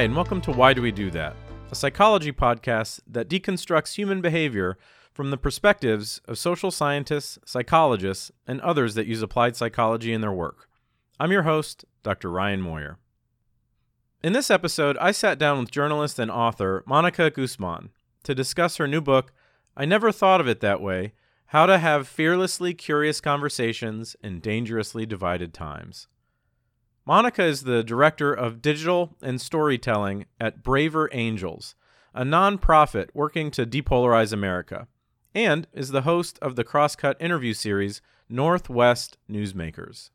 Hi, and welcome to Why Do We Do That, a psychology podcast that deconstructs human behavior from the perspectives of social scientists, psychologists, and others that use applied psychology in their work. I'm your host, Dr. Ryan Moyer. In this episode, I sat down with journalist and author Monica Guzman to discuss her new book, I Never Thought of It That Way How to Have Fearlessly Curious Conversations in Dangerously Divided Times. Monica is the director of digital and storytelling at Braver Angels, a nonprofit working to depolarize America, and is the host of the Crosscut interview series Northwest Newsmakers.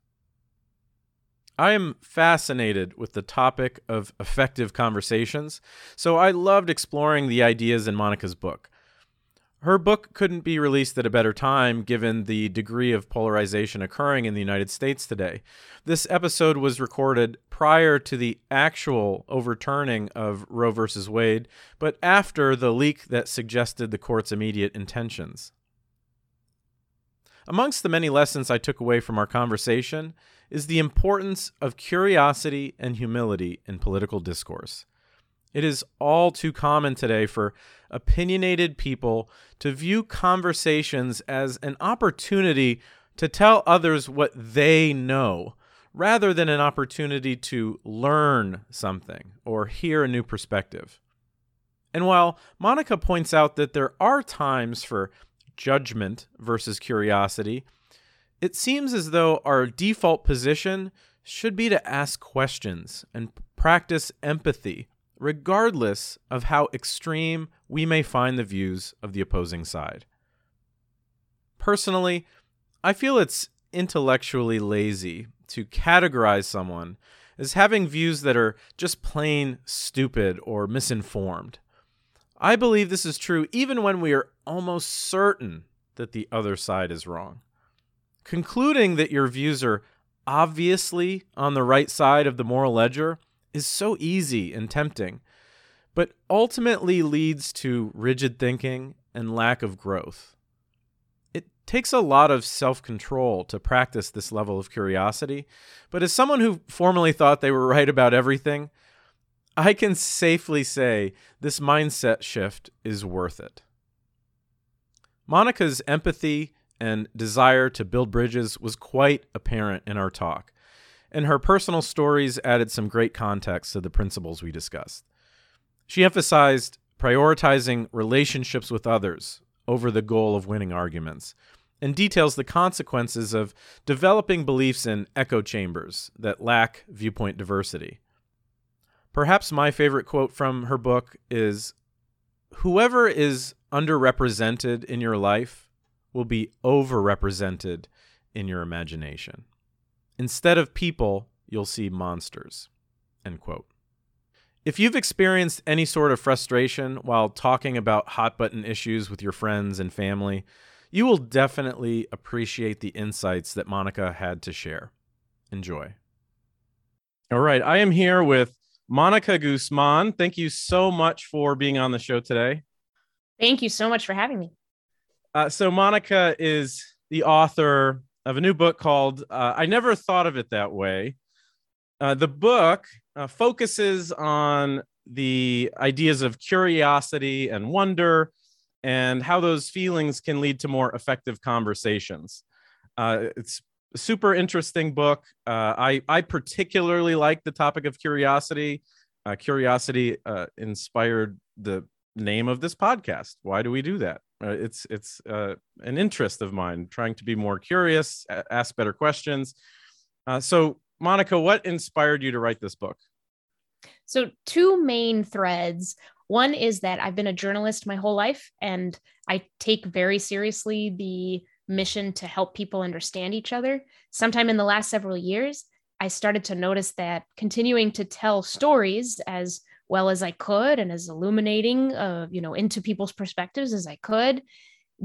I am fascinated with the topic of effective conversations, so I loved exploring the ideas in Monica's book. Her book couldn't be released at a better time given the degree of polarization occurring in the United States today. This episode was recorded prior to the actual overturning of Roe v. Wade, but after the leak that suggested the court's immediate intentions. Amongst the many lessons I took away from our conversation is the importance of curiosity and humility in political discourse. It is all too common today for opinionated people to view conversations as an opportunity to tell others what they know rather than an opportunity to learn something or hear a new perspective. And while Monica points out that there are times for judgment versus curiosity, it seems as though our default position should be to ask questions and practice empathy regardless of how extreme we may find the views of the opposing side. Personally, I feel it's intellectually lazy to categorize someone as having views that are just plain stupid or misinformed. I believe this is true even when we are almost certain that the other side is wrong. Concluding that your views are obviously on the right side of the moral ledger is so easy and tempting, but ultimately leads to rigid thinking and lack of growth. It takes a lot of self control to practice this level of curiosity, but as someone who formerly thought they were right about everything, I can safely say this mindset shift is worth it. Monica's empathy and desire to build bridges was quite apparent in our talk and her personal stories added some great context to the principles we discussed. She emphasized prioritizing relationships with others over the goal of winning arguments, and details the consequences of developing beliefs in echo chambers that lack viewpoint diversity. Perhaps my favorite quote from her book is Whoever is underrepresented in your life will be overrepresented in your imagination. Instead of people, you'll see monsters. End quote. If you've experienced any sort of frustration while talking about hot button issues with your friends and family, you will definitely appreciate the insights that Monica had to share. Enjoy. All right, I am here with Monica Guzman. Thank you so much for being on the show today. Thank you so much for having me. Uh, so, Monica is the author of a new book called uh, I Never Thought of It That Way. Uh, the book uh, focuses on the ideas of curiosity and wonder and how those feelings can lead to more effective conversations. Uh, it's a super interesting book. Uh, I, I particularly like the topic of curiosity. Uh, curiosity inspired the name of this podcast. Why do we do that? Uh, it's it's uh, an interest of mine, trying to be more curious, ask better questions. Uh, so, Monica, what inspired you to write this book? So, two main threads. One is that I've been a journalist my whole life, and I take very seriously the mission to help people understand each other. Sometime in the last several years, I started to notice that continuing to tell stories as well as I could and as illuminating, uh, you know, into people's perspectives as I could,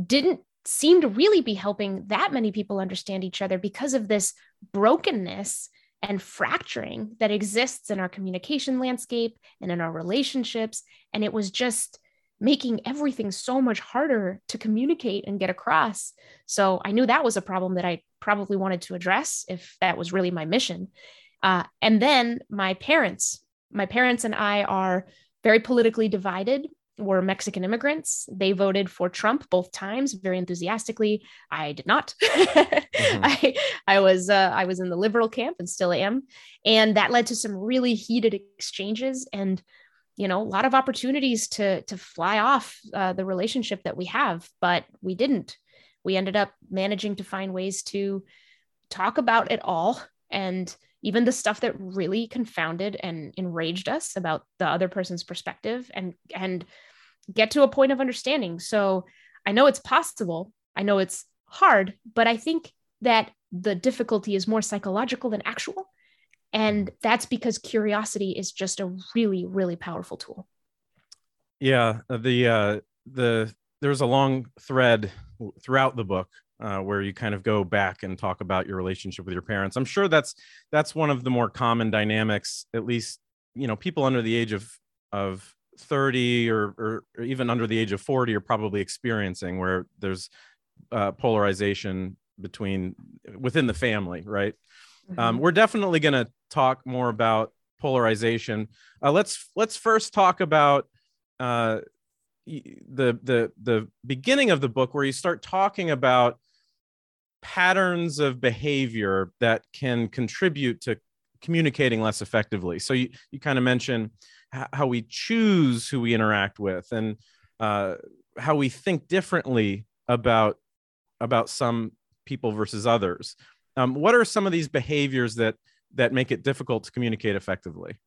didn't seem to really be helping that many people understand each other because of this brokenness and fracturing that exists in our communication landscape and in our relationships. And it was just making everything so much harder to communicate and get across. So I knew that was a problem that I probably wanted to address if that was really my mission. Uh, and then my parents my parents and I are very politically divided. We're Mexican immigrants. They voted for Trump both times very enthusiastically. I did not. mm-hmm. I I was uh, I was in the liberal camp and still am, and that led to some really heated exchanges and you know a lot of opportunities to to fly off uh, the relationship that we have, but we didn't. We ended up managing to find ways to talk about it all and even the stuff that really confounded and enraged us about the other person's perspective and and get to a point of understanding. So i know it's possible i know it's hard but i think that the difficulty is more psychological than actual. And that's because curiosity is just a really really powerful tool. Yeah the uh the there's a long thread throughout the book uh, where you kind of go back and talk about your relationship with your parents. I'm sure that's that's one of the more common dynamics. At least you know people under the age of of 30 or, or, or even under the age of 40 are probably experiencing where there's uh, polarization between within the family, right? Um, mm-hmm. Um, we're definitely going to talk more about polarization. Uh, let's let's first talk about uh, the the the beginning of the book where you start talking about patterns of behavior that can contribute to communicating less effectively. So you, you kind of mention how we choose who we interact with and uh, how we think differently about about some people versus others. Um, what are some of these behaviors that that make it difficult to communicate effectively?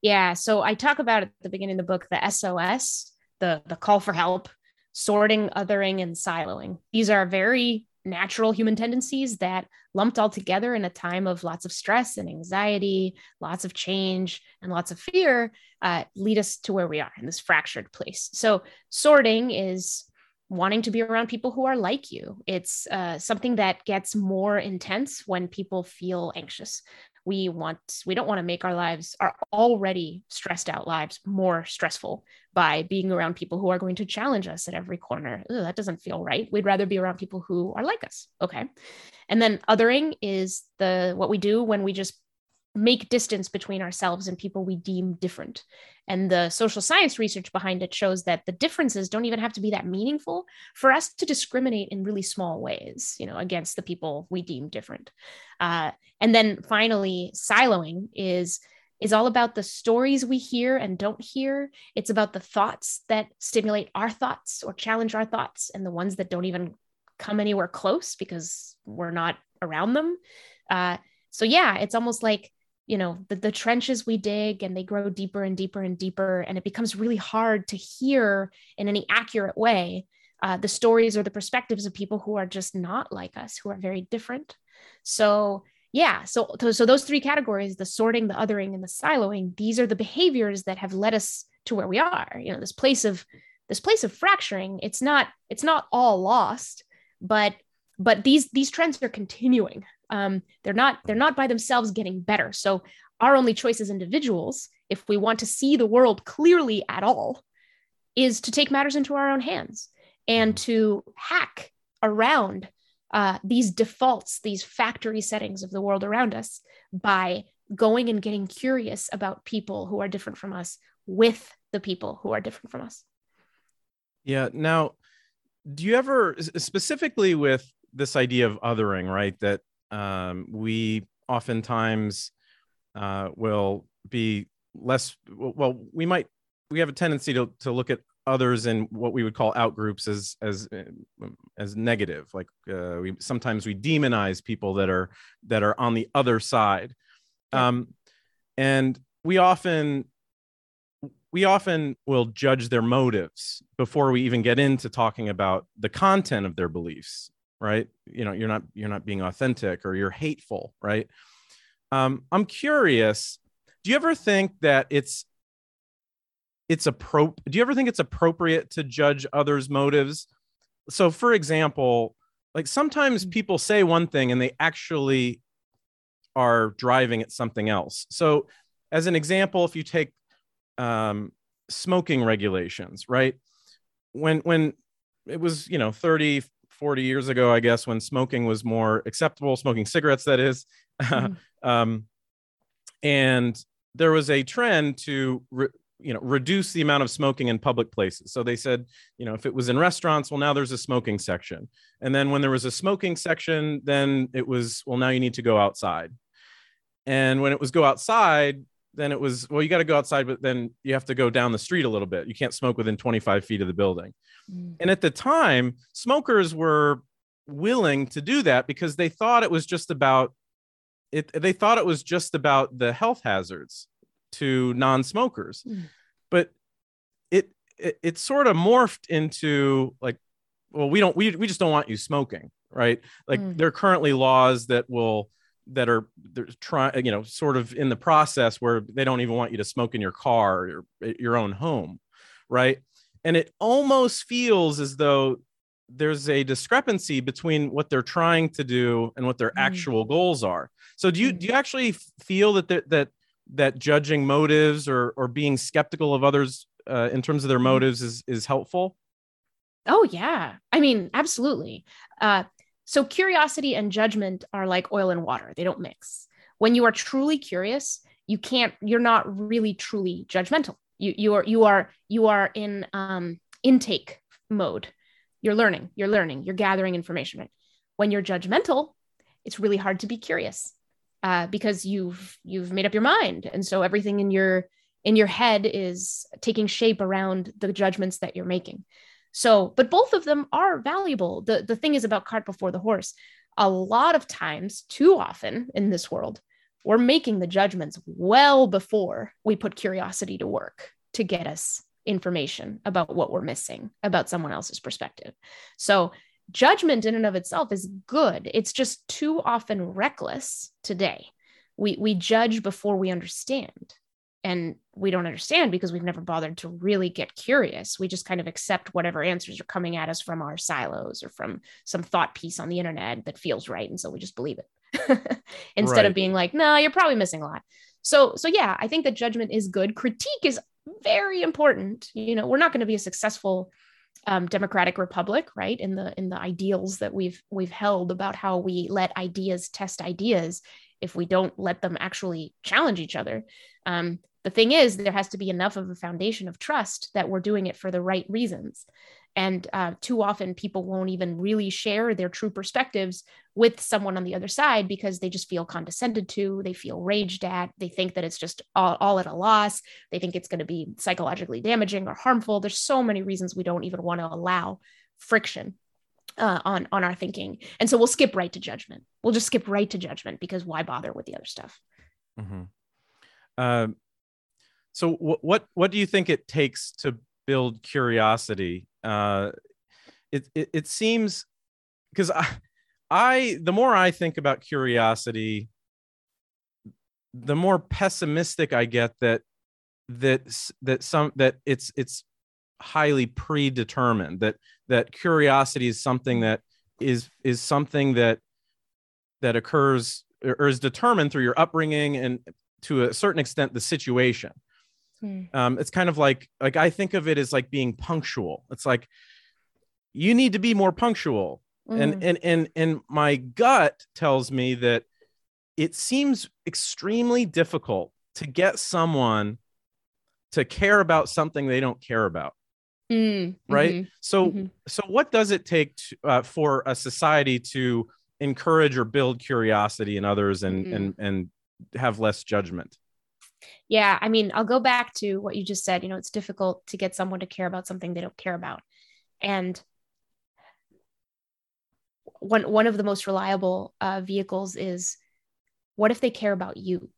Yeah, so I talk about at the beginning of the book the SOS, the the call for help, sorting, othering, and siloing. These are very natural human tendencies that lumped all together in a time of lots of stress and anxiety, lots of change, and lots of fear uh, lead us to where we are in this fractured place. So, sorting is wanting to be around people who are like you. It's uh, something that gets more intense when people feel anxious we want we don't want to make our lives our already stressed out lives more stressful by being around people who are going to challenge us at every corner. That doesn't feel right. We'd rather be around people who are like us. Okay. And then othering is the what we do when we just make distance between ourselves and people we deem different. And the social science research behind it shows that the differences don't even have to be that meaningful for us to discriminate in really small ways, you know, against the people we deem different. Uh, and then finally, siloing is is all about the stories we hear and don't hear. It's about the thoughts that stimulate our thoughts or challenge our thoughts, and the ones that don't even come anywhere close because we're not around them. Uh, so yeah, it's almost like you know the, the trenches we dig and they grow deeper and deeper and deeper and it becomes really hard to hear in any accurate way uh, the stories or the perspectives of people who are just not like us who are very different. So yeah so so those three categories the sorting the othering and the siloing these are the behaviors that have led us to where we are. You know this place of this place of fracturing it's not it's not all lost but but these these trends are continuing um, they're not they're not by themselves getting better. So our only choice as individuals if we want to see the world clearly at all is to take matters into our own hands and to hack around uh, these defaults these factory settings of the world around us by going and getting curious about people who are different from us with the people who are different from us. Yeah now do you ever specifically with this idea of othering right that um, we oftentimes uh, will be less well we might we have a tendency to, to look at others in what we would call out groups as as as negative. Like uh, we sometimes we demonize people that are that are on the other side. Um, and we often we often will judge their motives before we even get into talking about the content of their beliefs right? You know you're not you're not being authentic or you're hateful right? Um, i'm curious do you ever think that it's it's a pro do you ever think it's appropriate to judge others motives? So for example like sometimes mm. people say one thing and they actually are driving at something else. So as an example if you take um, smoking regulations right? When when it was you know 30 40 years ago, I guess, when smoking was more acceptable, smoking cigarettes, that is. Mm-hmm. um, and there was a trend to re, you know reduce the amount of smoking in public places so they said you know if it was in restaurants well now there's a smoking section and then when there was a smoking section then it was well now you need to go outside and when it was go outside then it was well you got to go outside but then you have to go down the street a little bit you can't smoke within 25 feet of the building mm. and at the time smokers were willing to do that because they thought it was just about it they thought it was just about the health hazards to non-smokers mm. but it, it it sort of morphed into like well we don't we, we just don't want you smoking right like mm. there are currently laws that will that are they're trying you know sort of in the process where they don't even want you to smoke in your car or your own home right and it almost feels as though there's a discrepancy between what they're trying to do and what their mm. actual goals are so do you mm. do you actually feel that that that judging motives or or being skeptical of others uh, in terms of their mm-hmm. motives is is helpful oh yeah i mean absolutely uh, so curiosity and judgment are like oil and water. They don't mix. When you are truly curious you can't you're not really truly judgmental. You you are you are you are in um intake mode. You're learning you're learning you're gathering information right? When you're judgmental it's really hard to be curious uh, because you've you've made up your mind. And so everything in your in your head is taking shape around the judgments that you're making so but both of them are valuable the the thing is about cart before the horse a lot of times too often in this world we're making the judgments well before we put curiosity to work to get us information about what we're missing about someone else's perspective so judgment in and of itself is good. It's just too often reckless today. We we judge before we understand. And we don't understand because we've never bothered to really get curious. We just kind of accept whatever answers are coming at us from our silos or from some thought piece on the internet that feels right. And so we just believe it instead right. of being like, no, you're probably missing a lot. So, so yeah, I think that judgment is good. Critique is very important. You know, we're not going to be a successful um, democratic republic right in the in the ideals that we've we've held about how we let ideas test ideas if we don't let them actually challenge each other um, the thing is there has to be enough of a foundation of trust that we're doing it for the right reasons. And uh, too often people won't even really share their true perspectives with someone on the other side because they just feel condescended to they feel raged at they think that it's just all, all at a loss they think it's going to be psychologically damaging or harmful. There's so many reasons we don't even want to allow friction uh, on on our thinking. And so we'll skip right to judgment. We'll just skip right to judgment because why bother with the other stuff? Mm-hmm. uh, so w- what what do you think it takes to build curiosity? Uh, it, it, it seems because I, I, the more I think about curiosity, the more pessimistic I get that that that some that it's it's highly predetermined that that curiosity is something that is is something that that occurs or is determined through your upbringing and to a certain extent the situation Hmm. Um, it's kind of like like I think of it as like being punctual. It's like you need to be more punctual. Mm. And and and and my gut tells me that it seems extremely difficult to get someone to care about something they don't care about. Mm, right? Mm-hmm, so mm-hmm. so what does it take to, uh, for a society to encourage or build curiosity in others and mm-hmm. and and have less judgment? Yeah, I mean, I'll go back to what you just said. You know, it's difficult to get someone to care about something they don't care about. And one one of the most reliable uh, vehicles is what if they care about you?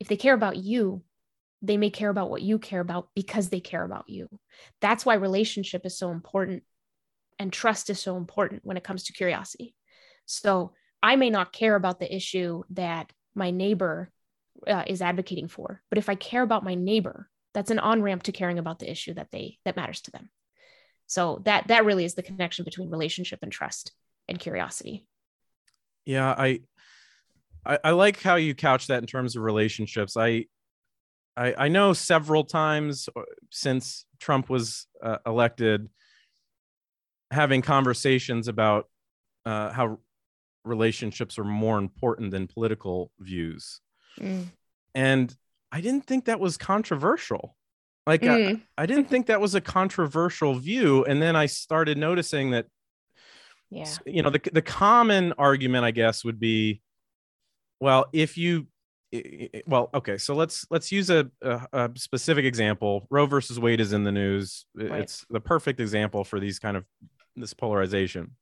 If they care about you, they may care about what you care about because they care about you. That's why relationship is so important and trust is so important when it comes to curiosity. So I may not care about the issue that my neighbor uh, is advocating for. But if i care about my neighbor that's an on ramp to caring about the issue that they that matters to them. So that that really is the connection between relationship and trust and curiosity. Yeah i i, I like how you couch that in terms of relationships. I i, I know several times uh, since trump was uh, elected having conversations about uh, how relationships are more important than political views Mm. and I didn't think that was controversial. Like Mm. I, I didn't think that was a controversial view, and then I started noticing that Yeah. you know the the common argument I guess would be, well, if you well okay so let's let's use a, a, a specific example roe versus wade is in the news Right. it's the perfect example for these kind of this polarization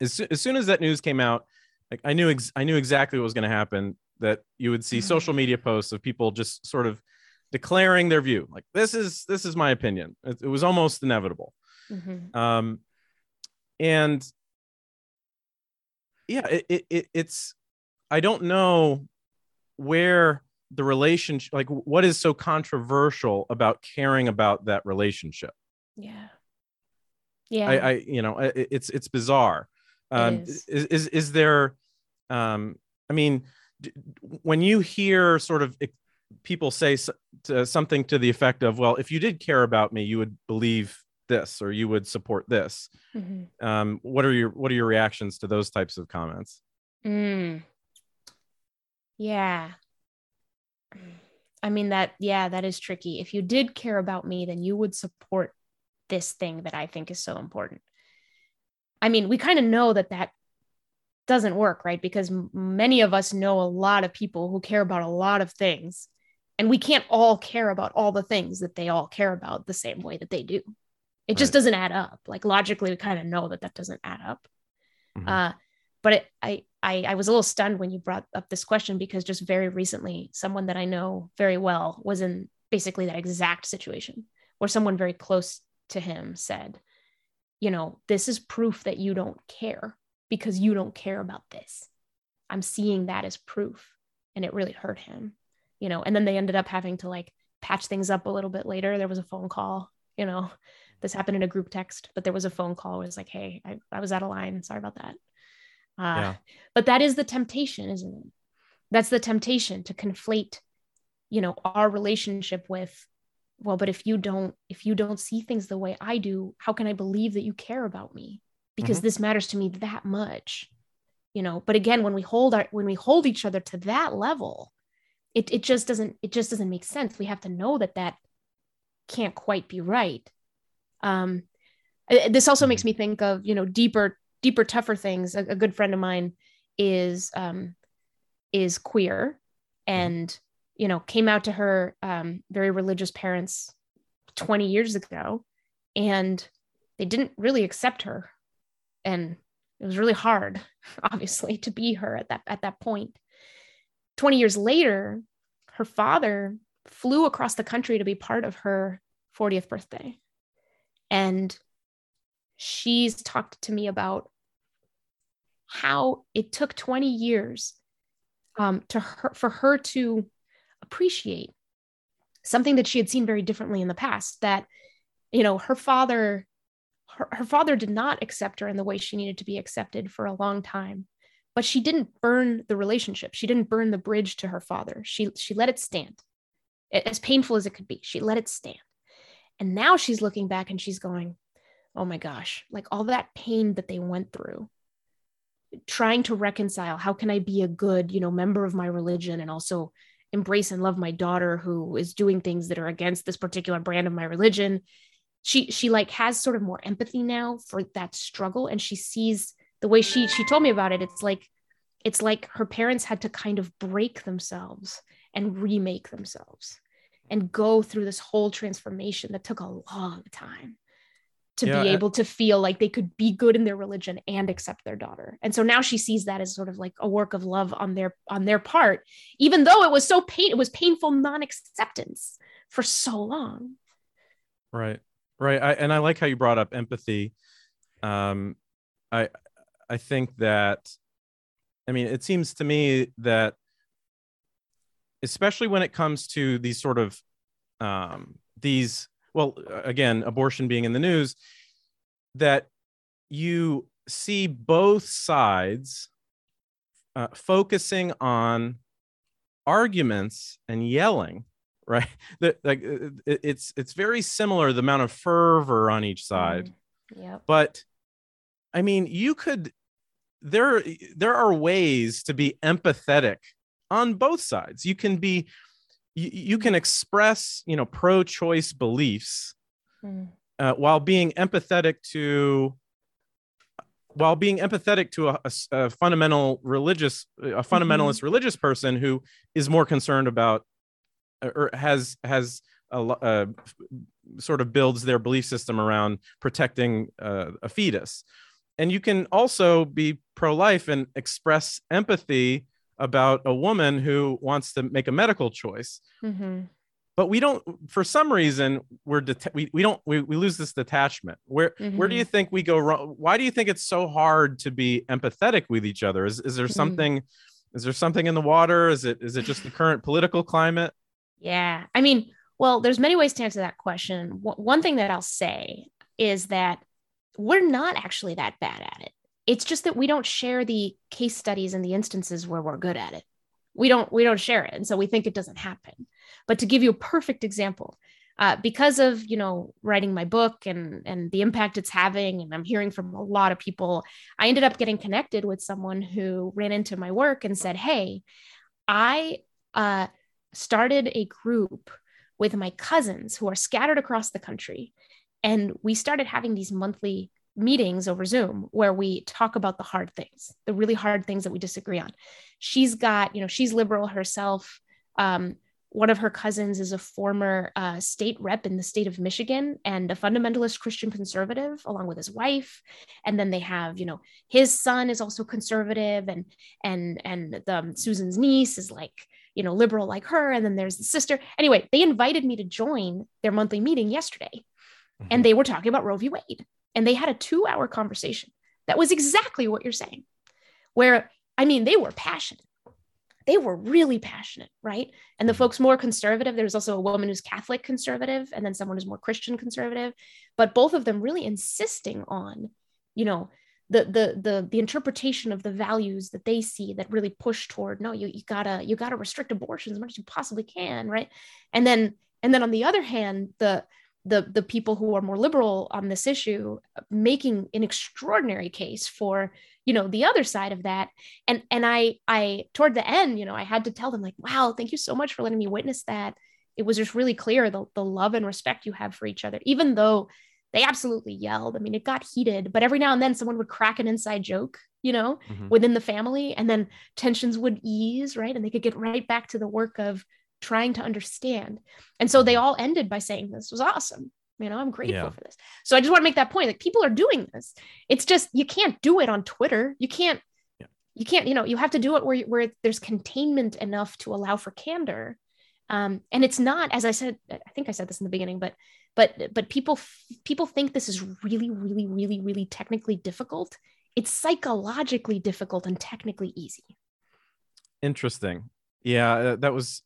as, as soon as that news came out like i knew ex- i knew exactly what was going to happen that you would see Mhm. social media posts of people just sort of declaring their view like this is this is my opinion it, it was almost inevitable Mhm. um and yeah it, it, it it's i don't know where the relationship like what is so controversial about caring about that relationship Yeah. Yeah. i i you know it, it's it's bizarre um is. is is, is there um i mean when you hear sort of people say something to the effect of well if you did care about me you would believe this or you would support this Mhm. um what are your what are your reactions to those types of comments Mm. Yeah. I mean that yeah, that is tricky. If you did care about me, then you would support this thing that I think is so important. I mean, we kind of know that that doesn't work, right? Because many of us know a lot of people who care about a lot of things, and we can't all care about all the things that they all care about the same way that they do. It just doesn't add up. Like logically, we kind of know that that doesn't add up. Mhm. Uh, but it, I, I, I was a little stunned when you brought up this question because just very recently, someone that I know very well was in basically that exact situation where someone very close to him said, you know, this is proof that you don't care because you don't care about this. I'm seeing that as proof. And it really hurt him, you know. And then they ended up having to like patch things up a little bit later. There was a phone call, you know, this happened in a group text, but there was a phone call. It was like, hey, I, I was out of line. Sorry about that. Uh, Yeah. But that is the temptation, isn't it? That's the temptation to conflate, you know, our relationship with, well, but if you don't, if you don't see things the way I do, how can I believe that you care about me? Because Mhm. this matters to me that much, you know. But again, when we hold our, when we hold each other to that level, it it just doesn't, it just doesn't make sense. We have to know that that can't quite be right. Um, uh, this also makes me think of you know deeper deeper tougher things a, a good friend of mine is um is queer and you know came out to her um very religious parents 20 years ago and they didn't really accept her and it was really hard obviously to be her at that at that point. 20 years later her father flew across the country to be part of her 40th birthday. And she's talked to me about how it took 20 years um, to her for her to appreciate something that she had seen very differently in the past that you know her father her, her father did not accept her in the way she needed to be accepted for a long time but she didn't burn the relationship. She didn't burn the bridge to her father. She she let it stand as painful as it could be. She let it stand. And now she's looking back and she's going oh my gosh like all that pain that they went through trying to reconcile how can i be a good you know member of my religion and also embrace and love my daughter who is doing things that are against this particular brand of my religion she she like has sort of more empathy now for that struggle and she sees the way she she told me about it it's like it's like her parents had to kind of break themselves and remake themselves and go through this whole transformation that took a long time to Yeah, be able to feel like they could be good in their religion and accept their daughter. And so now she sees that as sort of like a work of love on their on their part even though it was so pain it was painful non-acceptance for so long. Right right I, and i like how you brought up empathy. Um i i think that i mean it seems to me that especially when it comes to these sort of um these well again abortion being in the news that you see both sides uh, focusing on arguments and yelling right? That like it- it- it's it's very similar the amount of fervor on each side. Mm, yep. But i mean you could there there are ways to be empathetic on both sides. You can be you, you can express you know pro-choice beliefs Mm. uh, while being empathetic to while being empathetic to a fundamental religious a fundamentalist religious person who is more concerned about or has has a, uh, sort of builds their belief system around protecting uh, a fetus. And you can also be pro-life and express empathy about a woman who wants to make a medical choice. Mhm. but we don't for some reason we're det- we, we don't we, we lose this detachment. Where where do Mhm. you think we go wrong? Why do you think it's so hard to be empathetic with each other? Is, is there Mm. something is there something in the water? Is it is it just the current political climate Yeah. I mean, well, there's many ways to answer that question. One one thing that I'll say is that we're not actually that bad at it. It's just that we don't share the case studies and the instances where we're good at it. We don't we don't share it, and so we think it doesn't happen. But to give you a perfect example, uh, because of you know writing my book and and the impact it's having, and I'm hearing from a lot of people, I ended up getting connected with someone who ran into my work and said, "Hey, I." Uh, started a group with my cousins who are scattered across the country. And we started having these monthly meetings over Zoom where we talk about the hard things, the really hard things that we disagree on. She's got, you know, she's liberal herself. Um, one of her cousins is a former uh, state rep in the state of Michigan and a fundamentalist Christian conservative, along with his wife. And then they have, you know, his son is also conservative, and and and the, um, Susan's niece is like, you know, liberal like her. And then there's the sister. Anyway, they invited me to join their monthly meeting yesterday, and they were talking about Roe v. Wade, and they had a two-hour conversation that was exactly what you're saying, where I mean, they were passionate they were really passionate, right? And the Mhm. folks more conservative, there's also a woman who's Catholic conservative, and then someone who's more Christian conservative, but both of them really insisting on, you know, the the the the interpretation of the values that they see that really push toward no, you you gotta you gotta restrict abortion as much as you possibly can, right? And then and then on the other hand, the the the people who are more liberal on this issue uh, making an extraordinary case for you know the other side of that and and i i toward the end you know i had to tell them like wow thank you so much for letting me witness that it was just really clear the, the love and respect you have for each other even though they absolutely yelled. I mean it got heated but every now and then someone would crack an inside joke you know Mhm. within the family and then tensions would ease right? And they could get right back to the work of trying to understand. And so they all ended by saying this was awesome. You know i'm grateful Yeah. for this. So i just want to make that point like people are doing this. It's just you can't do it on twitter. You can't Yeah. you can't you know you have to do it where where there's containment enough to allow for candor um, and it's not as i said i think i said this in the beginning but but but people people think this is really really really really technically difficult. It's psychologically difficult and technically easy. Interesting. Yeah uh, that was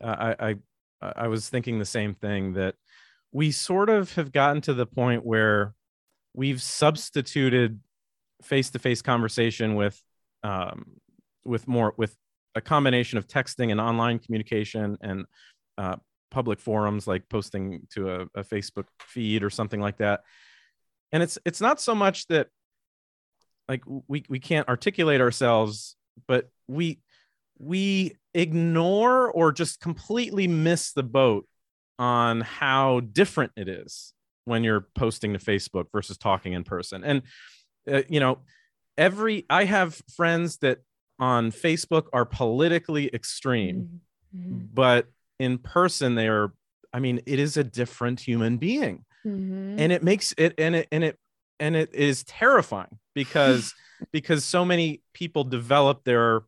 uh, i i i was thinking the same thing that we sort of have gotten to the point where we've substituted face-to-face conversation with um, with more with a combination of texting and online communication and uh, public forums like posting to a, a facebook feed or something like that and it's it's not so much that like we we can't articulate ourselves but we we ignore or just completely miss the boat on how different it is when you're posting to Facebook versus talking in person. And uh, you know, every I have friends that on Facebook are politically extreme, Mhm. but in person they are I mean, it is a different human being Mhm. and it makes it and it and it and it is terrifying because because so many people develop their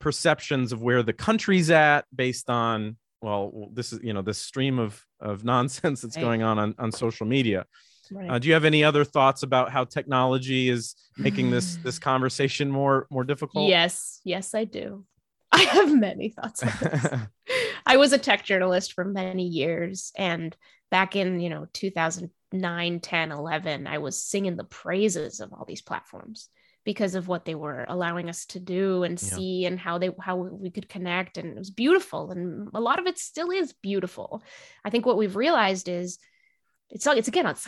perceptions of where the country's at based on well this is you know this stream of of nonsense that's going on on, on social media Right. uh, do you have any other thoughts about how technology is making this this conversation more more difficult Yes, yes, I do. I have many thoughts on this. I was a tech journalist for many years. And back in, you know, 2009, 10, 11, I was singing the praises of all these platforms because of what they were allowing us to do and Yeah. see and how they how we could connect and it was beautiful and a lot of it still is beautiful i think what we've realized is it's like it's again it's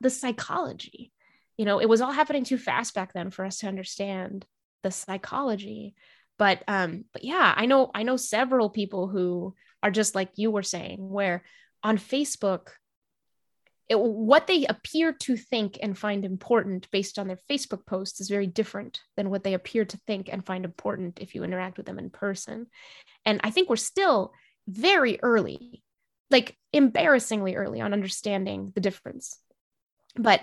the psychology you know it was all happening too fast back then for us to understand the psychology but um but yeah i know i know several people who are just like you were saying, where on Facebook, it, what they appear to think and find important based on their Facebook posts is very different than what they appear to think and find important if you interact with them in person. And I think we're still very early, like embarrassingly early on understanding the difference. But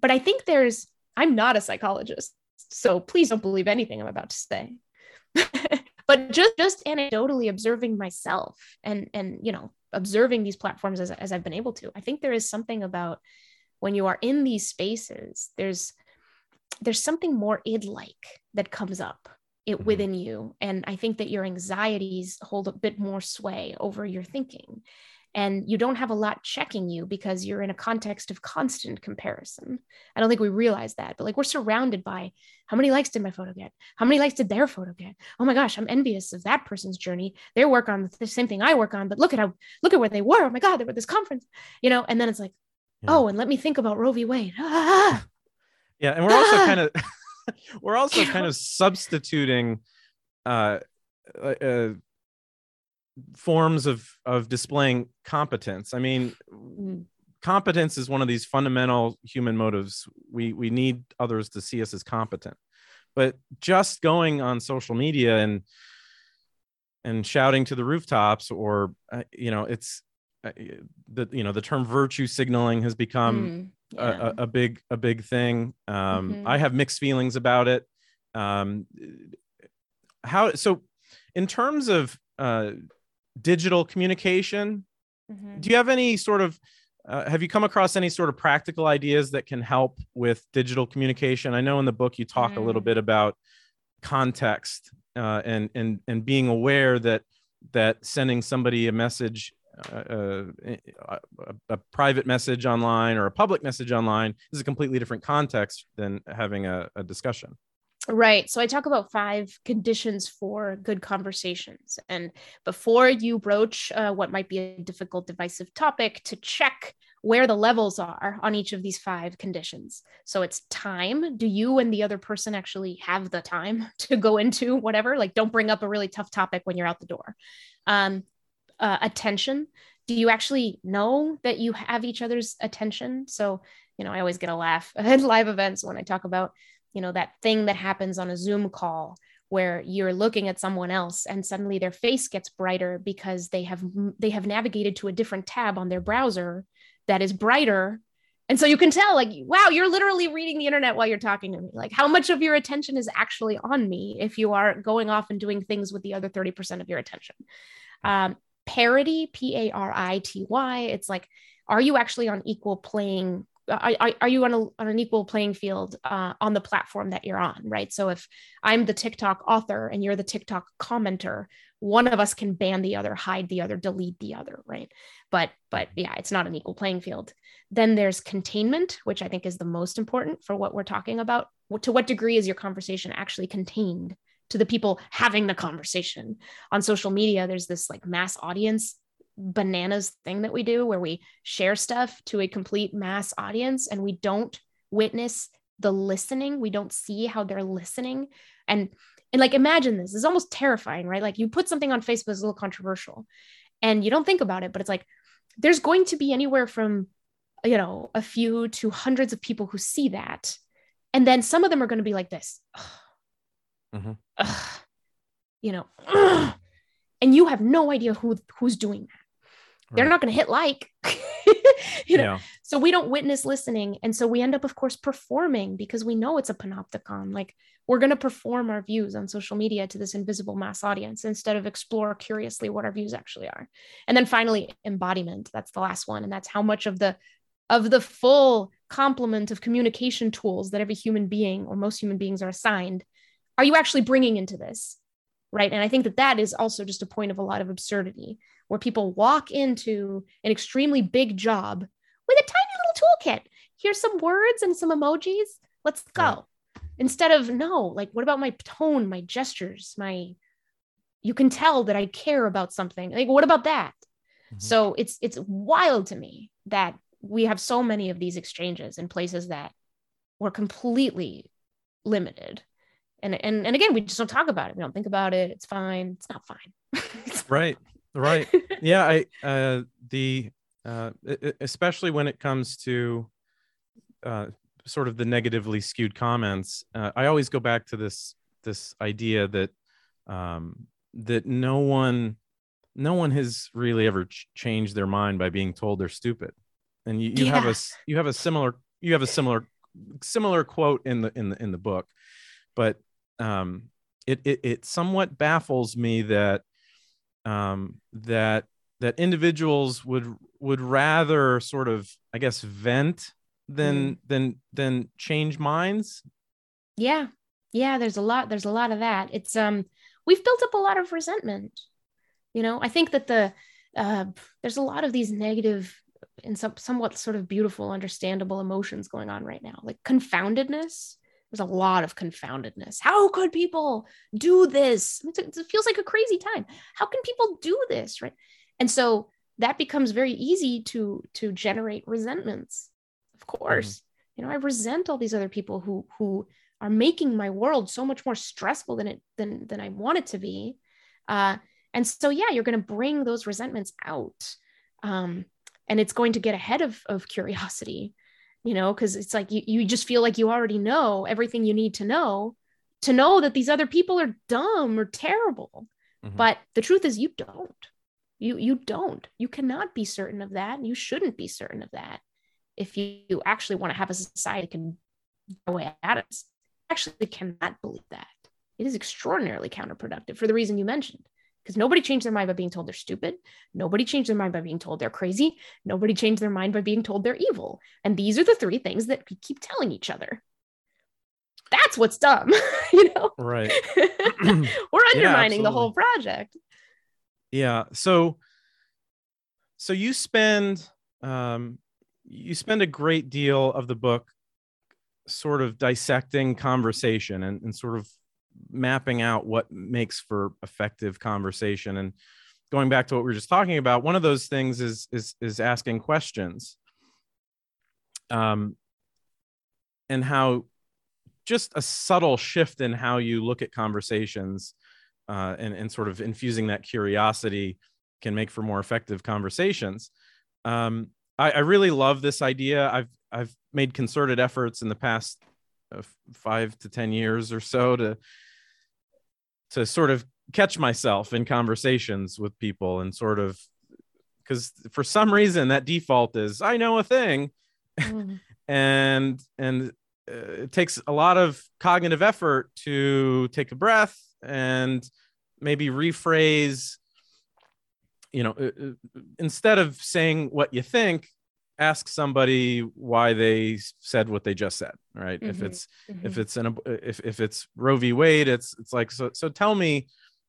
but I think there's I'm not a psychologist, so please don't believe anything I'm about to say. but just just anecdotally observing myself and and you know observing these platforms as, as I've been able to, I think there is something about when you are in these spaces, there's there's something more id like that comes up it mm-hmm. within you. And I think that your anxieties hold a bit more sway over your thinking and you don't have a lot checking you because you're in a context of constant comparison. I don't think we realize that, but like we're surrounded by how many likes did my photo get? How many likes did their photo get? Oh my gosh, I'm envious of that person's journey. They work on the same thing I work on, but look at how look at where they were. Oh my god, they were at this conference, you know. And then it's like, yeah. oh, and let me think about Roe v. Wade. Ah. Yeah, and we're also ah. kind of we're also kind of substituting uh, uh, forms of of displaying competence. I mean, mm. competence is one of these fundamental human motives. We we need others to see us as competent. But just going on social media and and shouting to the rooftops or uh, you know, it's uh, the you know, the term virtue signaling has become mm. yeah. a, a, big a big thing. Um, mm-hmm. I have mixed feelings about it. Um, how so in terms of uh, digital communication. Mm-hmm. Do you have any sort of uh, have you come across any sort of practical ideas that can help with digital communication? I know in the book you talk mm. a little mm. bit about context uh, and and and being aware that that sending somebody a message uh, uh a, a, private message online or a public message online is a completely different context than having a, a discussion Right. So I talk about five conditions for good conversations. And before you broach uh, what might be a difficult, divisive topic, to check where the levels are on each of these five conditions. So it's time. Do you and the other person actually have the time to go into whatever? Like, don't bring up a really tough topic when you're out the door. Um, uh, attention. Do you actually know that you have each other's attention? So, you know, I always get a laugh at live events when I talk about you know that thing that happens on a zoom call where you're looking at someone else and suddenly their face gets brighter because they have they have navigated to a different tab on their browser that is brighter. And so you can tell like wow you're literally reading the internet while you're talking to me. Like how much of your attention is actually on me if you are going off and doing things with the other 30% of your attention? Um, parity p-a-r-i-t-y it's like are you actually on equal playing are, are you on, a, on an equal playing field uh, on the platform that you're on right? So if i'm the tiktok author and you're the tiktok commenter one of us can ban the other hide the other delete the other right? But but yeah it's not an equal playing field. Then there's containment which i think is the most important for what we're talking about. To what degree is your conversation actually contained to the people having the conversation? On social media there's this like mass audience bananas thing that we do where we share stuff to a complete mass audience and we don't witness the listening. We don't see how they're listening. And and like imagine this it's almost terrifying right? Like you put something on facebook it's a little controversial and you don't think about it but it's like there's going to be anywhere from you know a few to hundreds of people who see that. And then some of them are going to be like this. Mm-hmm. you know and you have no idea who who's doing that they're right. not going to hit like you know? Yeah. so we don't witness listening and so we end up of course performing because we know it's a panopticon. Like we're going to perform our views on social media to this invisible mass audience instead of explore curiously what our views actually are. And then finally embodiment. That's the last one and that's how much of the of the full complement of communication tools that every human being or most human beings are assigned are you actually bringing into this right and i think that that is also just a point of a lot of absurdity where people walk into an extremely big job with a tiny little toolkit. Here's some words and some emojis. Let's go. Yeah. Instead of no, like what about my tone, my gestures, my you can tell that I care about something. Like what about that? Mm-hmm. So it's it's wild to me that we have so many of these exchanges in places that were completely limited. And and and again, we just don't talk about it. We don't think about it. It's fine. It's not fine. right right. Yeah. I, uh, the, uh, especially when it comes to, uh, sort of the negatively skewed comments, uh, I always go back to this, this idea that, um, that no one, no one has really ever ch- changed their mind by being told they're stupid. And you, you yeah. have a, you have a similar, you have a similar, similar quote in the, in the, in the book, but, um, it, it, it somewhat baffles me that um, that that individuals would would rather sort of I guess vent than mm. than than change minds. Yeah, yeah. There's a lot. There's a lot of that. It's um we've built up a lot of resentment. You know, I think that the uh, there's a lot of these negative and some somewhat sort of beautiful, understandable emotions going on right now, like confoundedness there's a lot of confoundedness. How could people do this? It feels like a crazy time. How can people do this? Right. And so that becomes very easy to to generate resentments. Of course. Mm-hmm. You know, I resent all these other people who who are making my world so much more stressful than it than than I want it to be. Uh, and so yeah, you're going to bring those resentments out. Um, and it's going to get ahead of, of curiosity you know, because it's like you, you just feel like you already know everything you need to know to know that these other people are dumb or terrible. Mm-hmm. But the truth is you don't. You you don't. You cannot be certain of that. And you shouldn't be certain of that. If you, you actually want to have a society that can go away at us, actually cannot believe that. It is extraordinarily counterproductive for the reason you mentioned because nobody changed their mind by being told they're stupid. Nobody changed their mind by being told they're crazy. Nobody changed their mind by being told they're evil. And these are the three things that we keep telling each other. That's what's dumb, you know? Right. We're undermining yeah, the whole project. Yeah. So, so you spend, um, you spend a great deal of the book sort of dissecting conversation and, and sort of mapping out what makes for effective conversation. And going back to what we were just talking about one of those things is is is asking questions. Um and how just a subtle shift in how you look at conversations uh, and, and sort of infusing that curiosity can make for more effective conversations. Um, I, I really love this idea. I've i've made concerted efforts in the past uh, five to ten years or so to to sort of catch myself in conversations with people and sort of because for some reason that default is I know a thing, mm. and and uh, it takes a lot of cognitive effort to take a breath and maybe rephrase. You know, uh, uh instead of saying what you think, ask somebody why they said what they just said right mm-hmm. if it's mm-hmm. if it's an if, if it's roe v wade it's it's like so so tell me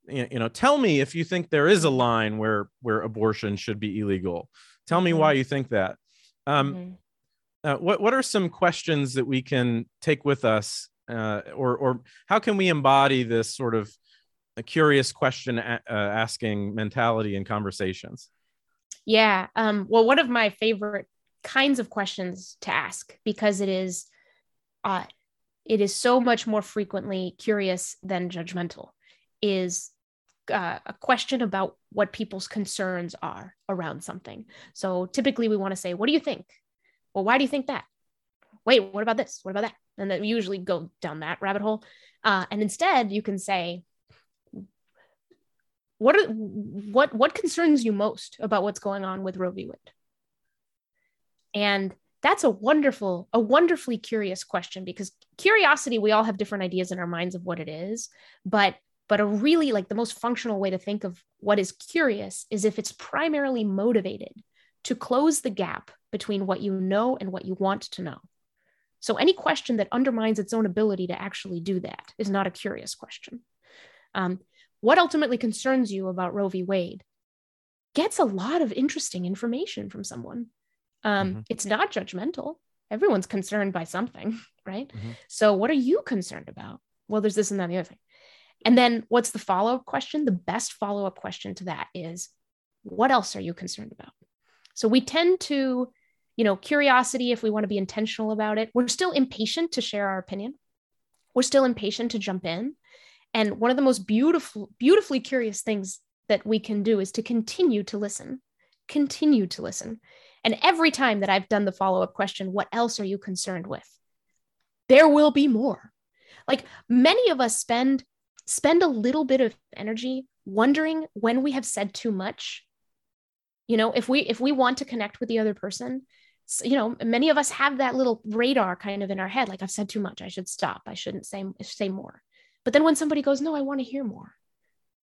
you know tell me if you think there is a line where where abortion should be illegal tell me mm-hmm. why you think that um mm-hmm. uh, what what are some questions that we can take with us uh, or or how can we embody this sort of a curious question uh, asking mentality in conversations yeah um well one of my favorite kinds of questions to ask because it is uh, it is so much more frequently curious than judgmental is uh, a question about what people's concerns are around something. So typically we want to say what do you think? Well why do you think that? Wait what about this? What about that? And then we usually go down that rabbit hole. Uh, and instead you can say what are what what concerns you most about what's going on with roe v. Wade and that's a wonderful, a wonderfully curious question because curiosity, we all have different ideas in our minds of what it is, but but a really like the most functional way to think of what is curious is if it's primarily motivated to close the gap between what you know and what you want to know. So any question that undermines its own ability to actually do that is not a curious question. Um, what ultimately concerns you about Roe v. Wade gets a lot of interesting information from someone um, mm-hmm. It's not judgmental. Everyone's concerned by something, right? Mm-hmm. So, what are you concerned about? Well, there's this and that, and the other thing. And then, what's the follow up question? The best follow up question to that is, what else are you concerned about? So, we tend to, you know, curiosity, if we want to be intentional about it, we're still impatient to share our opinion. We're still impatient to jump in. And one of the most beautiful, beautifully curious things that we can do is to continue to listen, continue to listen. And every time that I've done the follow up question, what else are you concerned with? There will be more. Like many of us spend spend a little bit of energy wondering when we have said too much. You know, if we if we want to connect with the other person, you know, many of us have that little radar kind of in our head like I've said too much, I should stop, I shouldn't say say more. But then when somebody goes, "No, I want to hear more."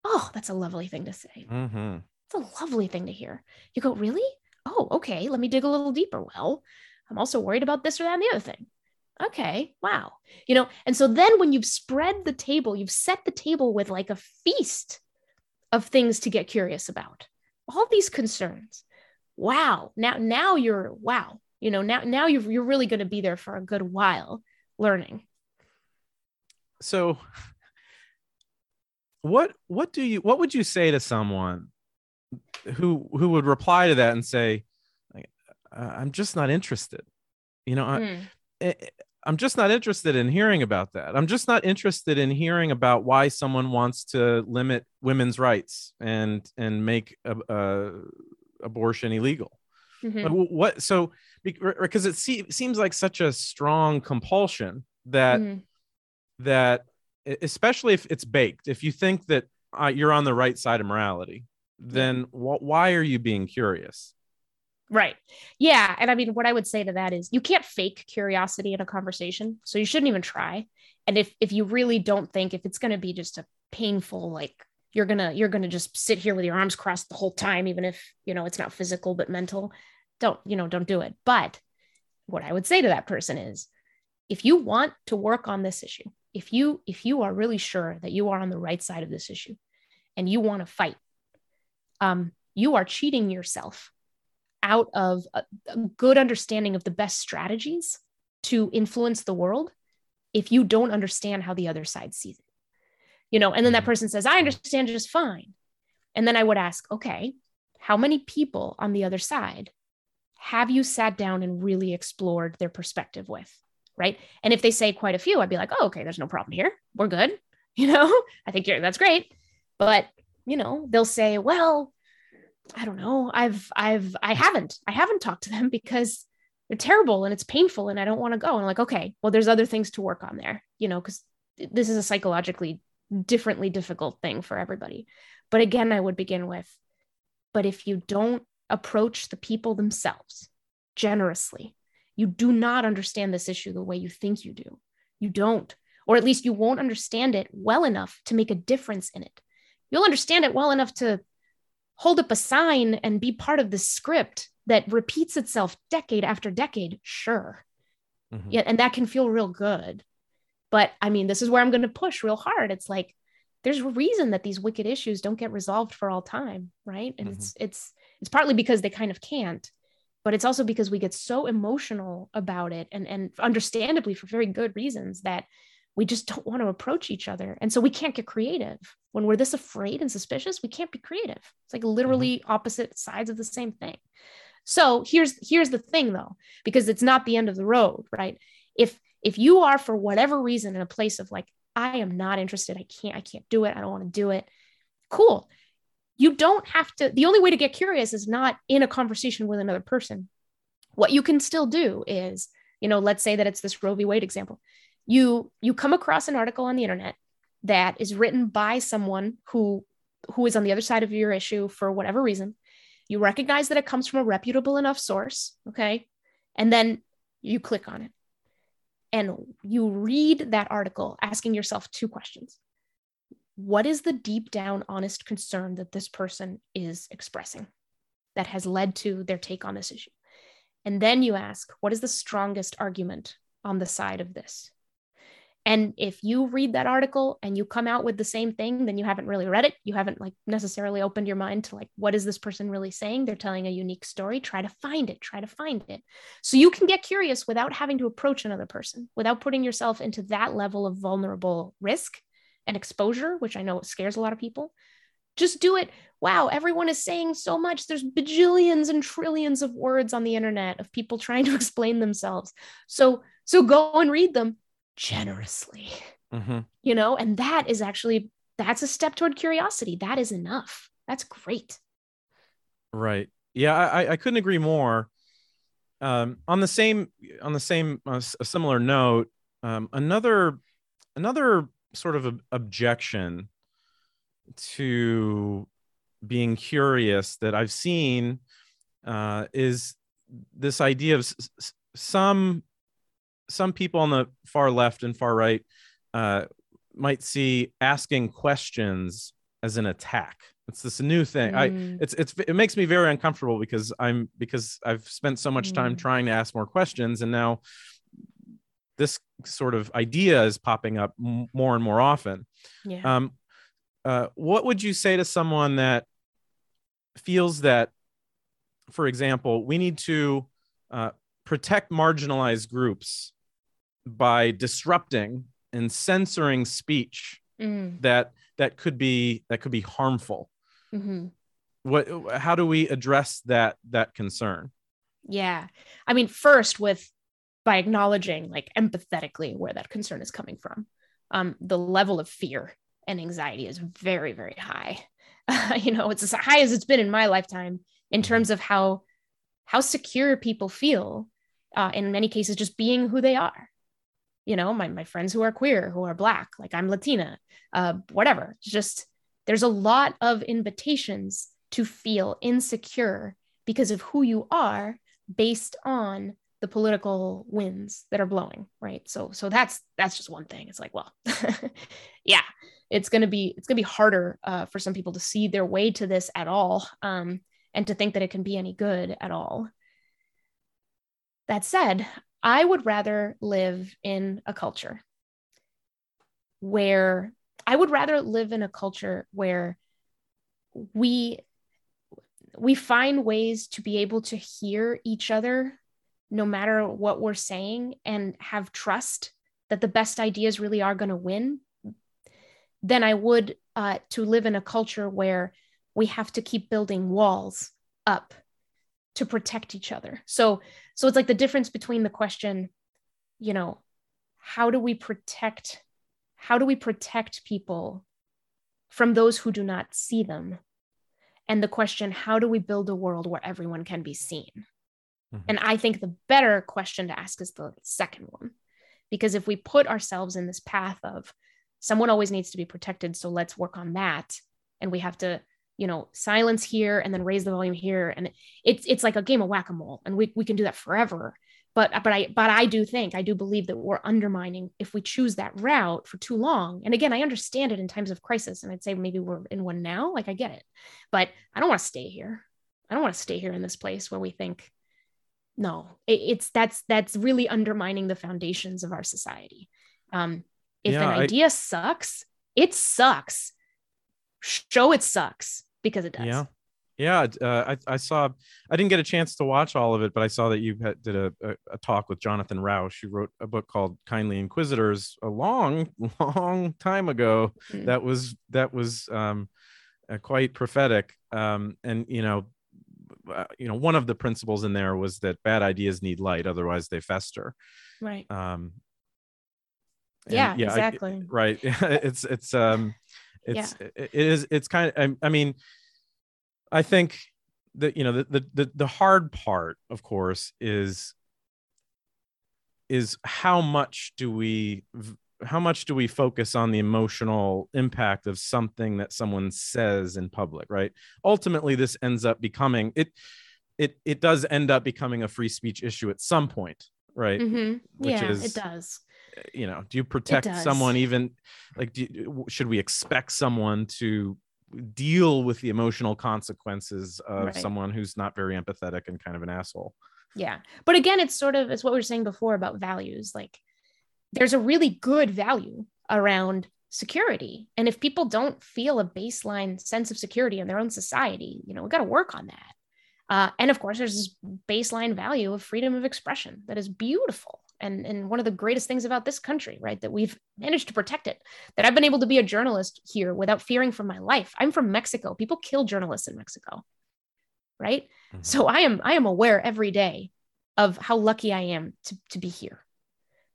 Oh, that's a lovely thing to say. Mm-hmm. It's a lovely thing to hear. You go, "Really? Oh, okay, let me dig a little deeper." Well, I'm also worried about this or that and the other thing okay, wow. You know, and so then when you've spread the table, you've set the table with like a feast of things to get curious about. All these concerns. Wow. Now now you're wow. You know, now now you're you're really going to be there for a good while learning. So what what do you what would you say to someone who who would reply to that and say I'm just not interested. You know, mm. I'm just not interested in hearing about that. I'm just not interested in hearing about why someone wants to limit women's rights and and make a, a abortion illegal. Mm-hmm. What so because it se- seems like such a strong compulsion that mm-hmm. that especially if it's baked. If you think that uh, you're on the right side of morality, then wh- why are you being curious? Right. Yeah. And I mean, what I would say to that is you can't fake curiosity in a conversation. So you shouldn't even try. And if if you really don't think if it's gonna be just a painful, like you're gonna you're gonna just sit here with your arms crossed the whole time, even if you know it's not physical but mental, don't, you know, don't do it. But what I would say to that person is if you want to work on this issue, if you if you are really sure that you are on the right side of this issue and you want to fight, um, you are cheating yourself out of a, a good understanding of the best strategies to influence the world if you don't understand how the other side sees it. You know, and then that mm-hmm. person says, I understand just fine. And then I would ask, okay, how many people on the other side have you sat down and really explored their perspective with? Right. And if they say quite a few, I'd be like, oh, okay, there's no problem here. We're good. You know, I think you're, that's great. But, you know, they'll say, well, I don't know. I've I've I haven't. I haven't talked to them because they're terrible and it's painful and I don't want to go. And I'm like, okay, well, there's other things to work on there, you know, because this is a psychologically differently difficult thing for everybody. But again, I would begin with, but if you don't approach the people themselves generously, you do not understand this issue the way you think you do. You don't, or at least you won't understand it well enough to make a difference in it. You'll understand it well enough to hold up a sign and be part of the script that repeats itself decade after decade, sure. Mm-hmm. Yeah, and that can feel real good. But I mean, this is where I'm going to push real hard. It's like there's a reason that these wicked issues don't get resolved for all time, right? And mm-hmm. it's it's it's partly because they kind of can't, but it's also because we get so emotional about it and and understandably for very good reasons that we just don't want to approach each other. And so we can't get creative. When we're this afraid and suspicious, we can't be creative. It's like literally mm-hmm. opposite sides of the same thing. So here's here's the thing though, because it's not the end of the road, right? If if you are for whatever reason in a place of like I am not interested, I can't I can't do it, I don't want to do it. Cool. You don't have to the only way to get curious is not in a conversation with another person. What you can still do is, you know, let's say that it's this Roe v. Wade example you you come across an article on the internet that is written by someone who who is on the other side of your issue for whatever reason. You recognize that it comes from a reputable enough source okay? And then you click on it. And you read that article asking yourself two questions. What is the deep down honest concern that this person is expressing that has led to their take on this issue? And then you ask what is the strongest argument on the side of this and if you read that article and you come out with the same thing, then you haven't really read it. You haven't like necessarily opened your mind to like, what is this person really saying? They're telling a unique story. Try to find it, try to find it. So you can get curious without having to approach another person, without putting yourself into that level of vulnerable risk and exposure, which I know scares a lot of people. Just do it. Wow, everyone is saying so much. There's bajillions and trillions of words on the internet of people trying to explain themselves. So so go and read them generously mm-hmm. you know and that is actually that's a step toward curiosity that is enough That's great. Right. Yeah, I, I couldn't agree more. Um, on the same on the same uh, a similar note, um, another another sort of objection to being curious that I've seen uh, is this idea of s- some some people on the far left and far right uh, might see asking questions as an attack. It's this new thing. Mm. I it's it's it makes me very uncomfortable because I'm because I've spent so much time mm. trying to ask more questions and now this sort of idea is popping up m- more and more often. Yeah. Um, uh, what would you say to someone that feels that, for example, we need to uh, protect marginalized groups by disrupting and censoring speech mm. that that could be that could be harmful mm-hmm. what how do we address that that concern yeah i mean first with by acknowledging like empathetically where that concern is coming from um, the level of fear and anxiety is very very high you know it's as high as it's been in my lifetime in mm-hmm. terms of how how secure people feel uh, in many cases just being who they are you know my, my friends who are queer who are black like i'm latina uh, whatever. Just there's a lot of invitations to feel insecure because of who you are based on the political winds that are blowing right? So so that's that's just one thing. It's like well yeah it's going to be it's going to be harder uh, for some people to see their way to this at all um, and to think that it can be any good at all. That said I would rather live in a culture where I would rather live in a culture where we we find ways to be able to hear each other no matter what we're saying and have trust that the best ideas really are going to win than I would uh, to live in a culture where we have to keep building walls up to protect each other. So so it's like the difference between the question, you know, how do we protect how do we protect people from those who do not see them? And the question, how do we build a world where everyone can be seen? Mm-hmm. And I think the better question to ask is the second one. Because if we put ourselves in this path of someone always needs to be protected, so let's work on that, and we have to you know silence here and then raise the volume here. And it's it's like a game of whack-a-mole and we, we can do that forever. But but i but i do think i do believe that we're undermining if we choose that route for too long. And again i understand it in times of crisis and i'd say maybe we're in one now like i get it. But i don't want to stay here. I don't want to stay here in this place where we think no it, it's that's that's really undermining the foundations of our society. Um if yeah, an idea I... sucks it sucks. Show it sucks because it does. Yeah. Yeah, uh, I, I saw. I didn't get a chance to watch all of it, but I saw that you had, did a, a, a, talk with Jonathan Rauch, who wrote a book called "Kindly Inquisitors" a long, long time ago. Mm. That was that was um, uh, quite prophetic. Um, and you know, uh, you know, one of the principles in there was that bad ideas need light, otherwise they fester. Right. Um, yeah, yeah, exactly. I, right. it's it's um it's yeah. it is it's kind of I, I mean i think that you know the, the the hard part of course is is how much do we how much do we focus on the emotional impact of something that someone says in public right ultimately this ends up becoming it it it does end up becoming a free speech issue at some point right mm-hmm. yeah is, it does you know do you protect someone even like do, should we expect someone to deal with the emotional consequences of right. someone who's not very empathetic and kind of an asshole? Yeah. But again it's sort of it's what we were saying before about values like there's a really good value around security. And if people don't feel a baseline sense of security in their own society you know we got to work on that. Uh, and of course there's this baseline value of freedom of expression that is beautiful and and one of the greatest things about this country right that we've managed to protect it that i've been able to be a journalist here without fearing for my life i'm from mexico people kill journalists in mexico right mm-hmm. so i am i am aware every day of how lucky i am to, to be here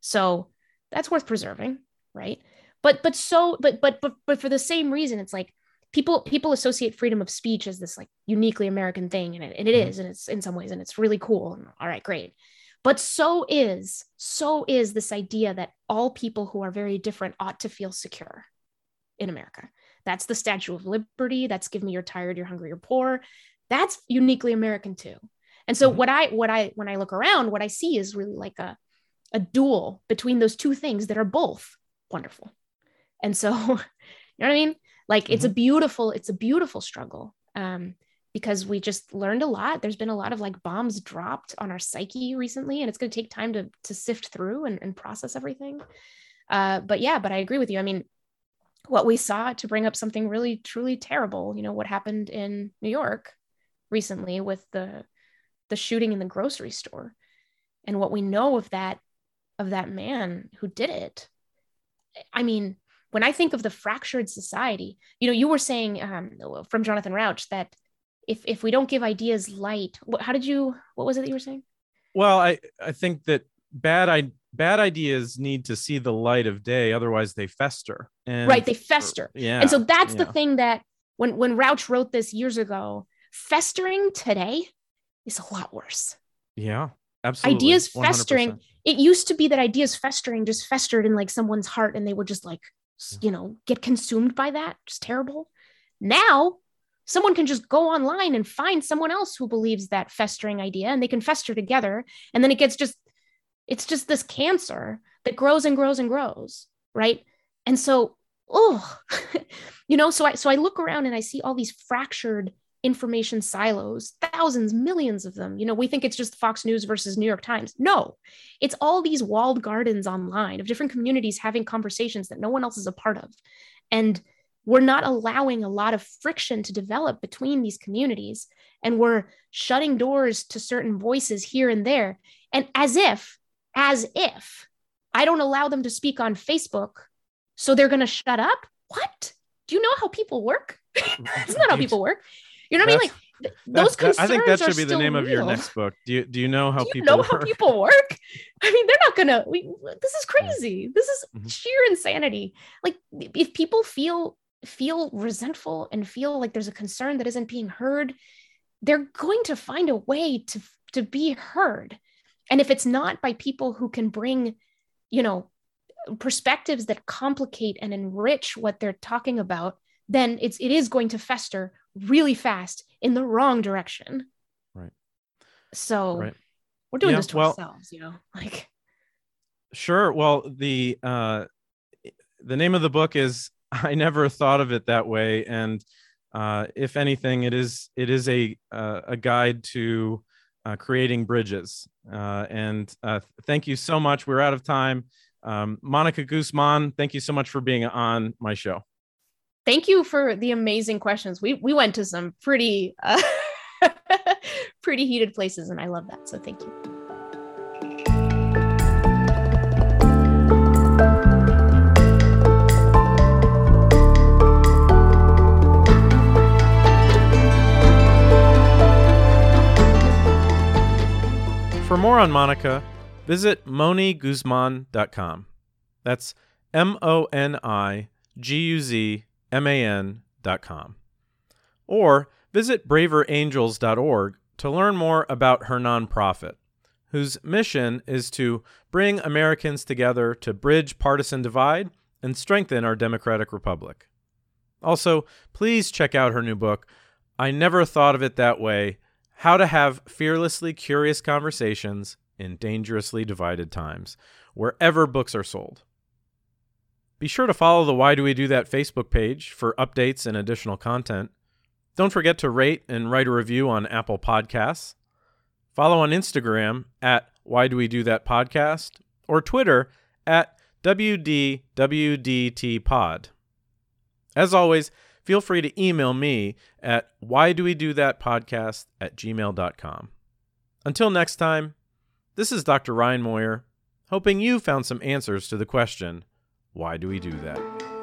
so that's worth preserving right but but so but but but but for the same reason it's like people people associate freedom of speech as this like uniquely American thing, and it, and it Mhm. is, and it's in some ways, and it's really cool. And all right, great. But so is so is this idea that all people who are very different ought to feel secure in America. That's the Statue of Liberty. That's give me you're tired, you're hungry, you're poor. That's uniquely American too. And so Mhm. what I what I when I look around, what I see is really like a a duel between those two things that are both wonderful. And so, you know what I mean? Like it's a beautiful, it's a beautiful struggle. Um, because we just learned a lot. There's been a lot of like bombs dropped on our psyche recently, and it's going to take time to to sift through and, and process everything. Uh, but yeah, but I agree with you. I mean, what we saw to bring up something really truly terrible, you know, what happened in New York recently with the the shooting in the grocery store, and what we know of that of that man who did it. I mean, when I think of the fractured society, you know, you were saying um, from Jonathan Rauch that if if we don't give ideas light, what, how did you? What was it that you were saying? Well, I I think that bad I bad ideas need to see the light of day, otherwise they fester. And right, they fester, yeah. and so that's the thing that when when Rauch wrote this years ago, festering today is a lot worse. Yeah, absolutely. Ideas 100%. festering. It used to be that ideas festering just festered in like someone's heart, and they would just like s- you know get consumed by that. Just terrible. Now someone can just go online and find someone else who believes that festering idea and they can fester together and then it gets just it's just this cancer that grows and grows and grows right? And so oh you know so i so i look around and i see all these fractured information silos thousands millions of them. You know we think it's just fox news versus new york times. No it's all these walled gardens online of different communities having conversations that no one else is a part of. And we're not allowing a lot of friction to develop between these communities and we're shutting doors to certain voices here and there. And as if as if i don't allow them to speak on facebook so they're going to shut up? What? Do you know how people work? That's not how people work. You know what i mean? Like those that- concerns I think that should be the name of your next book. Do you do you know how do you people know how work? people work? I mean they're not gonna we, this is crazy. This is Mhm. sheer insanity. Like if people feel feel resentful and feel like there's a concern that isn't being heard they're going to find a way to to be heard and if it's not by people who can bring you know perspectives that complicate and enrich what they're talking about then it's it is going to fester really fast in the wrong direction Right. so Right. we're doing Yeah, this to well- ourselves you know like Sure. Well, the uh, the name of the book is "I Never Thought of It That Way," and uh, if anything, it is it is a uh, a guide to uh, creating bridges. Uh, and uh, thank you so much. We're out of time. Um, Monica Guzman, thank you so much for being on my show. thank you for the amazing questions we we went to some pretty uh, pretty heated places and i love that so thank you For more on Monica, visit moniguzman.com. That's M O N I G U Z M A N.com. Or visit braverangels.org to learn more about her nonprofit, whose mission is to bring Americans together to bridge partisan divide and strengthen our democratic republic. Also, please check out her new book, I Never Thought of It That Way How to Have Fearlessly Curious Conversations in Dangerously Divided Times, wherever books are sold. Be sure to follow the Why Do We Do That Facebook page for updates and additional content. Don't forget to rate and write a review on Apple Podcasts. Follow on Instagram at Why Do We Do That Podcast or Twitter at WDWDTPod. As always, feel free to email me at why do we do that podcast at gmail.com. Until next time, this is Dr. Ryan Moyer, hoping you found some answers to the question, why do we do that?